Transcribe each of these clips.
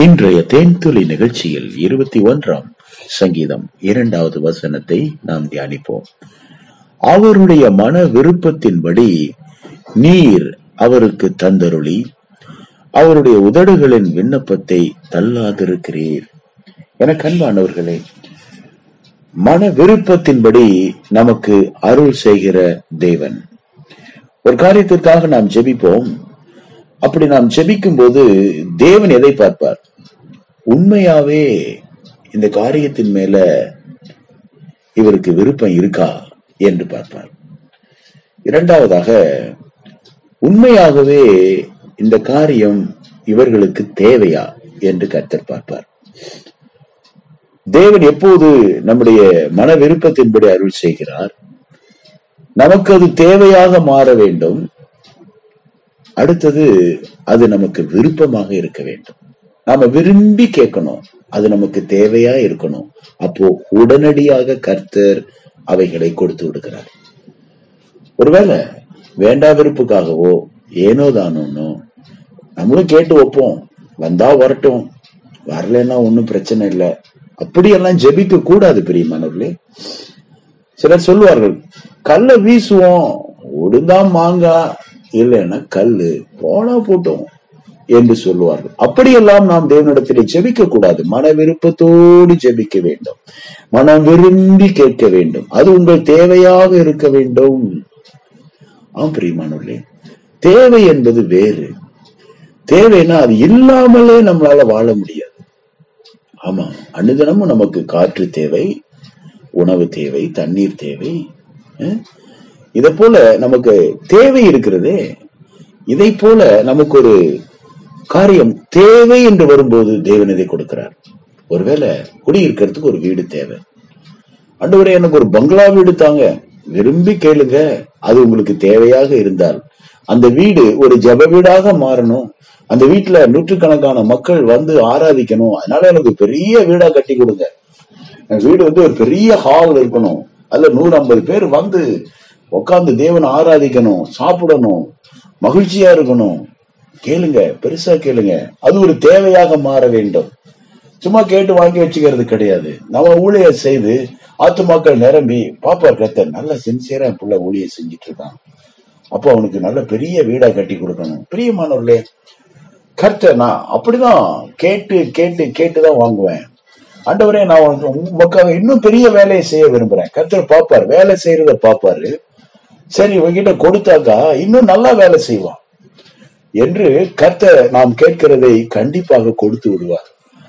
இன்றைய தேன்துளி நிகழ்ச்சியில் இருபத்தி ஒன்றாம் சங்கீதம் இரண்டாவது வசனத்தை நாம் தியானிப்போம். அவருடைய மன விருப்பத்தின்படி நீர் அவருக்கு தந்தருளி. அவருடைய உதடுகளின் விண்ணப்பத்தை தள்ளாதிருக்கிறீர். என கண்பானவர்களே மன விருப்பத்தின்படி நமக்கு அருள் செய்கிற தேவன். ஒரு காரியத்திற்காக நாம் ஜெபிப்போம். அப்படி நாம் ஜெபிக்கும் போது தேவன் எதை பார்ப்பார்? உண்மையாவே இந்த காரியத்தின் மேல இவருக்கு விருப்பம் இருக்கா என்று பார்ப்பார். இரண்டாவதாக உண்மையாகவே இந்த காரியம் இவர்களுக்கு தேவையா என்று கர்த்தர் பார்ப்பார். தேவன் எப்போது நம்முடைய மன விருப்பத்தின்படி அருள் செய்கிறார்? நமக்கு அது தேவையாக மாற வேண்டும். அடுத்தது அது நமக்கு விருப்பமாக இருக்க வேண்டும். நாம விரும்பி கேட்கணும். அது நமக்கு தேவையா இருக்கணும். அப்போ உடனடியாக கர்த்தர் அவைகளை கொடுத்து விடுகிறார். ஒருவேளை வேண்டா விருப்புக்காகவோ ஏனோ தானோனோ நம்மளும் கேட்டு வைப்போம். வந்தா வரட்டும். வரலன்னா ஒன்னும் பிரச்சனை இல்லை. அப்படியெல்லாம் ஜெபிக்க கூடாது பிரியமானவர்களே சிலர் சொல்லுவார்கள் கல்ல வீசுவோம். ஒடுங்கா மாங்கா. இல்லைன்னா கல்லு போனா போட்டோம் என்று சொல்லுவார்கள். அப்படியெல்லாம் நாம் தேவனிடத்திலே ஜெபிக்க கூடாது. மன விருப்பத்தோடு ஜெபிக்க வேண்டும். மனம் விரும்பி கேட்க வேண்டும். அது உங்கள் தேவையாக இருக்க வேண்டும். ஆம் பிரியமானவர்களே. தேவை என்பது வேறு. தேவைன்னா அது இல்லாமலே நம்மளால வாழ முடியாது. ஆமா அனுதினமும் நமக்கு காற்று தேவை உணவு தேவை தண்ணீர் தேவை இதை போல நமக்கு தேவை இருக்கிறதே. இதை போல நமக்கு ஒரு காரியம் தேவை என்று வரும்போது தேவன் இதை கொடுக்கிறார். ஒருவேளை குடியிருக்கிறதுக்கு ஒரு வீடு தேவை. அன்றுவரை எனக்கு ஒரு பங்களா வீடு தாங்க. விரும்பி கேளுங்க. அது உங்களுக்கு தேவையாக இருந்தால். அந்த வீடு ஒரு ஜெப வீடாக மாறணும். அந்த வீட்டுல நூற்றுக்கணக்கான மக்கள் வந்து ஆராதிக்கணும். அதனால எனக்கு பெரிய வீடா கட்டி கொடுங்க. வீடு வந்து ஒரு பெரிய ஹால் இருக்கணும். அதுல நூறு ஐம்பது பேர் வந்து உட்காந்து தேவனை ஆராதிக்கணும் சாப்பிடணும் மகிழ்ச்சியா இருக்கணும். கேளுங்க பெருசா கேளுங்க. அது ஒரு தேவையாக மாற வேண்டும். சும்மா கேட்டு வாங்கி வச்சுக்கிறது கிடையாது. நம்ம ஊழிய செய்து ஆத்துமாக்கள் நிரம்பி பாப்பார் கத்தர் நல்ல சின்சியரா புள்ள ஊழிய செஞ்சிட்டு இருக்கான் அப்போ அவனுக்கு நல்ல பெரிய வீடா கட்டி கொடுக்கணும். பிரியமானவர்களே கர்த்தர் நான் அப்படிதான் கேட்டு கேட்டு கேட்டுதான் வாங்குவேன். ஆண்டவரே நான் உனக்கு- உமக்காக இன்னும் பெரிய வேலையை செய்ய விரும்புறேன். கர்த்தர் பாப்பார் வேலை செய்யறத பாப்பாரு. சரி இவங்கிட்ட கொடுத்தாக்கா இன்னும் நல்லா வேலை செய்வான். என்று கர்த்தர் நாம் கேட்கிறதை கண்டிப்பாக கொடுத்து விடுவார்.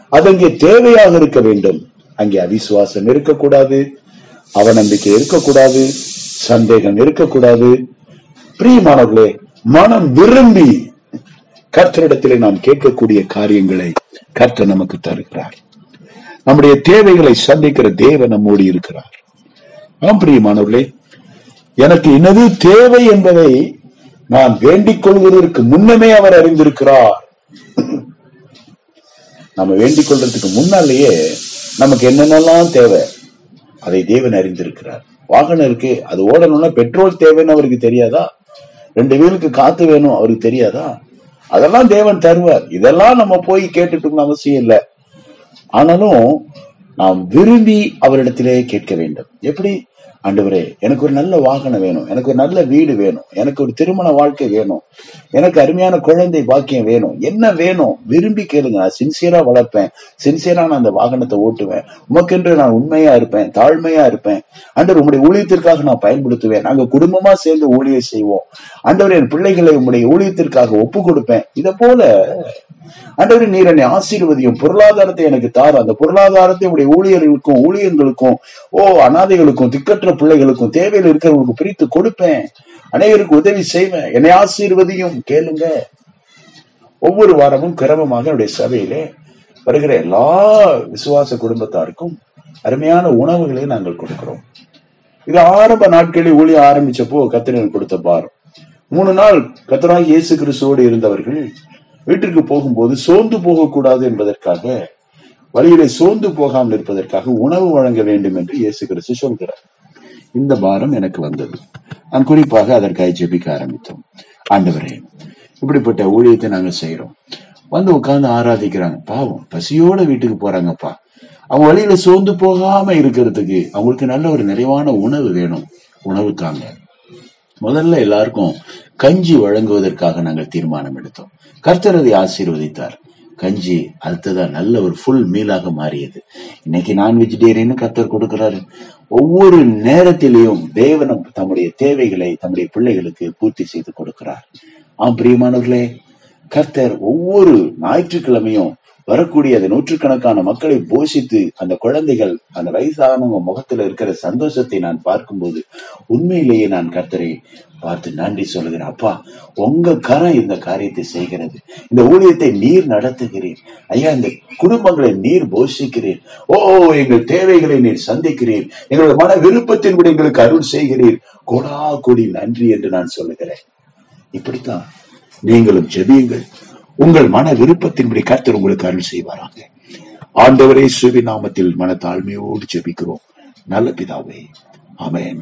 அது அங்கே தேவையாக இருக்க வேண்டும். அங்கே அவிசுவாசம் இருக்கக்கூடாது அவநம்பிக்கை இருக்கக்கூடாது சந்தேகம் இருக்கக்கூடாது. பிரியமானவர்களே மனம் விரும்பி கர்த்தரிடத்திலே நாம் கேட்கக்கூடிய காரியங்களை கர்த்தர் நமக்கு தருகிறார். நம்முடைய தேவைகளை சந்திக்கிற தேவன் நம்மோடு இருக்கிறார். ஆம் பிரியமானவர்களே எனக்கு இனது தேவை என்பதை நான் வேண்டிக் கொள்வதற்கு முன்னமே அவர் அறிந்திருக்கிறார். நம்ம வேண்டிக் கொள்றதுக்கு முன்னாலேயே நமக்கு என்னென்னலாம் தேவை அதை தேவன் அறிந்திருக்கிறார். வாகனம் இருக்கு அது ஓடணும்னா பெட்ரோல் தேவைன்னு அவருக்கு தெரியாதா? ரெண்டு வீலுக்கு காத்து வேணும் அவருக்கு தெரியாதா? அதெல்லாம் தேவன் தருவார். இதெல்லாம் நம்ம போய் கேட்டுட்டு அவசியம் இல்லை. ஆனாலும் நாம் விரும்பி அவரிடத்திலே கேட்க வேண்டும். எப்படி? ஆண்டவரே எனக்கு ஒரு நல்ல வாகனம் வேணும் எனக்கு ஒரு நல்ல வீடு வேணும் எனக்கு ஒரு திருமண வாழ்க்கை வேணும் எனக்கு அருமையான குழந்தை பாக்கியம் வேணும். என்ன வேணும்? விரும்பி கேளுங்க. நான் சின்சியரா வளர்ப்பேன். சின்சியரா நான் அந்த வாகனத்தை ஓட்டுவேன். உமக்கென்று நான் உண்மையா இருப்பேன் தாழ்மையா இருப்பேன். ஆண்டவர் உங்களுடைய ஊழியத்திற்காக நான் பயன்படுத்துவேன். நாங்க குடும்பமா சேர்ந்து ஊழியம் செய்வோம். ஆண்டவர் என் பிள்ளைகளை உங்களுடைய ஊழியத்திற்காக ஒப்பு கொடுப்பேன் இத போல ஆண்டவர் நீர் என்னை ஆசீர்வதியும் பொருளாதாரத்தை எனக்கு தார் அந்த பொருளாதாரத்தை உடைய ஊழியர்களுக்கும் ஊழியர்களுக்கும் ஓ அனாதைகளுக்கும் திக்கற்ற பிள்ளைகளுக்கும் தேவையில் இருக்கிறவங்களுக்கு பிரித்து கொடுப்பேன். அனைவருக்கும் உதவி செய்வேன். என்னை ஆசீர்வதியும். கேளுங்க. ஒவ்வொரு வாரமும் கிரமமாக என்னுடைய சபையிலே வருகிற எல்லா விசுவாச குடும்பத்தாருக்கும் அருமையான உணவுகளை நாங்கள் கொடுக்கிறோம். இது ஆரம்ப நாட்களில் ஊழிய ஆரம்பிச்சப்போ கத்திரன் கொடுத்த பாரம். மூணு நாள் கத்தராய் இயேசு கிறிஸ்துவோடு இருந்தவர்கள் வீட்டிற்கு போகும்போது சோர்ந்து போகக்கூடாது என்பதற்காக வழியிலே சோர்ந்து போகாமல் இருப்பதற்காக உணவு வழங்க வேண்டும் என்று இயேசு கிறிஸ்து சொல்கிறார். இந்த பாரம் எனக்கு வந்தது. நான் குறிப்பாக அதற்காக ஜெபிக்க ஆரம்பித்தோம். ஆண்டவரே இப்படிப்பட்ட ஊழியத்தை நாங்க செய்யறோம் வந்து உட்கார்ந்து ஆராதிக்கிறாங்க. பாவம் பசியோட வீட்டுக்கு போறாங்கப்பா. அவங்க வழியில சோர்ந்து போகாம இருக்கிறதுக்கு அவங்களுக்கு நல்ல ஒரு நிறைவான உணவு வேணும். உணவுக்காங்க முதல்ல எல்லாருக்கும் கஞ்சி வழங்குவதற்காக நாங்கள் தீர்மானம் எடுத்தோம். கர்த்தரதை ஆசீர்வதித்தார். கஞ்சி அடுத்ததா நல்ல ஒரு ஃபுல் மீலாக மாறியது. இன்னைக்கு நான் வெஜிடேரியன் கத்தர் கொடுக்கிறாரு. ஒவ்வொரு நேரத்திலையும் தேவனம் தம்முடைய தேவைகளை தம்முடைய பிள்ளைகளுக்கு பூர்த்தி செய்து கொடுக்கிறார். ஆம் பிரியமானவர்களே கர்த்தர் ஒவ்வொரு ஞாயிற்றுக்கிழமையும் வரக்கூடிய அந்த நூற்றுக்கணக்கான மக்களை போஷித்து அந்த குழந்தைகள் அந்த வயசானவங்க முகத்துல இருக்கிற சந்தோஷத்தை நான் பார்க்கும்போது உண்மையிலேயே நான் கர்த்தரை பார்த்து நன்றி சொல்லுகிறேன். அப்பா உங்க கரம் இந்த காரியத்தை செய்கிறது. இந்த ஊழியத்தை நீர் நடத்துகிறீர். ஐயா இந்த குடும்பங்களை நீர் போஷிக்கிறீர். ஓ எங்கள் தேவைகளை நீர் சந்திக்கிறீர். எங்களுடைய மன விருப்பத்தின்படி எங்களுக்கு அருள் செய்கிறீர். கொடா கொடி நன்றி என்று நான் சொல்லுகிறேன். இப்படித்தான் நீங்களும் ஜெபியுங்கள். உங்கள் மன விருப்பத்தின்படி கர்த்தர் உங்களுக்கு அருள் செய்வாராங்க ஆண்டவரே சுவி நாமத்தில் மன தாழ்மையோடு ஜெபிக்கிறோம். நல்ல பிதாவே அமேன்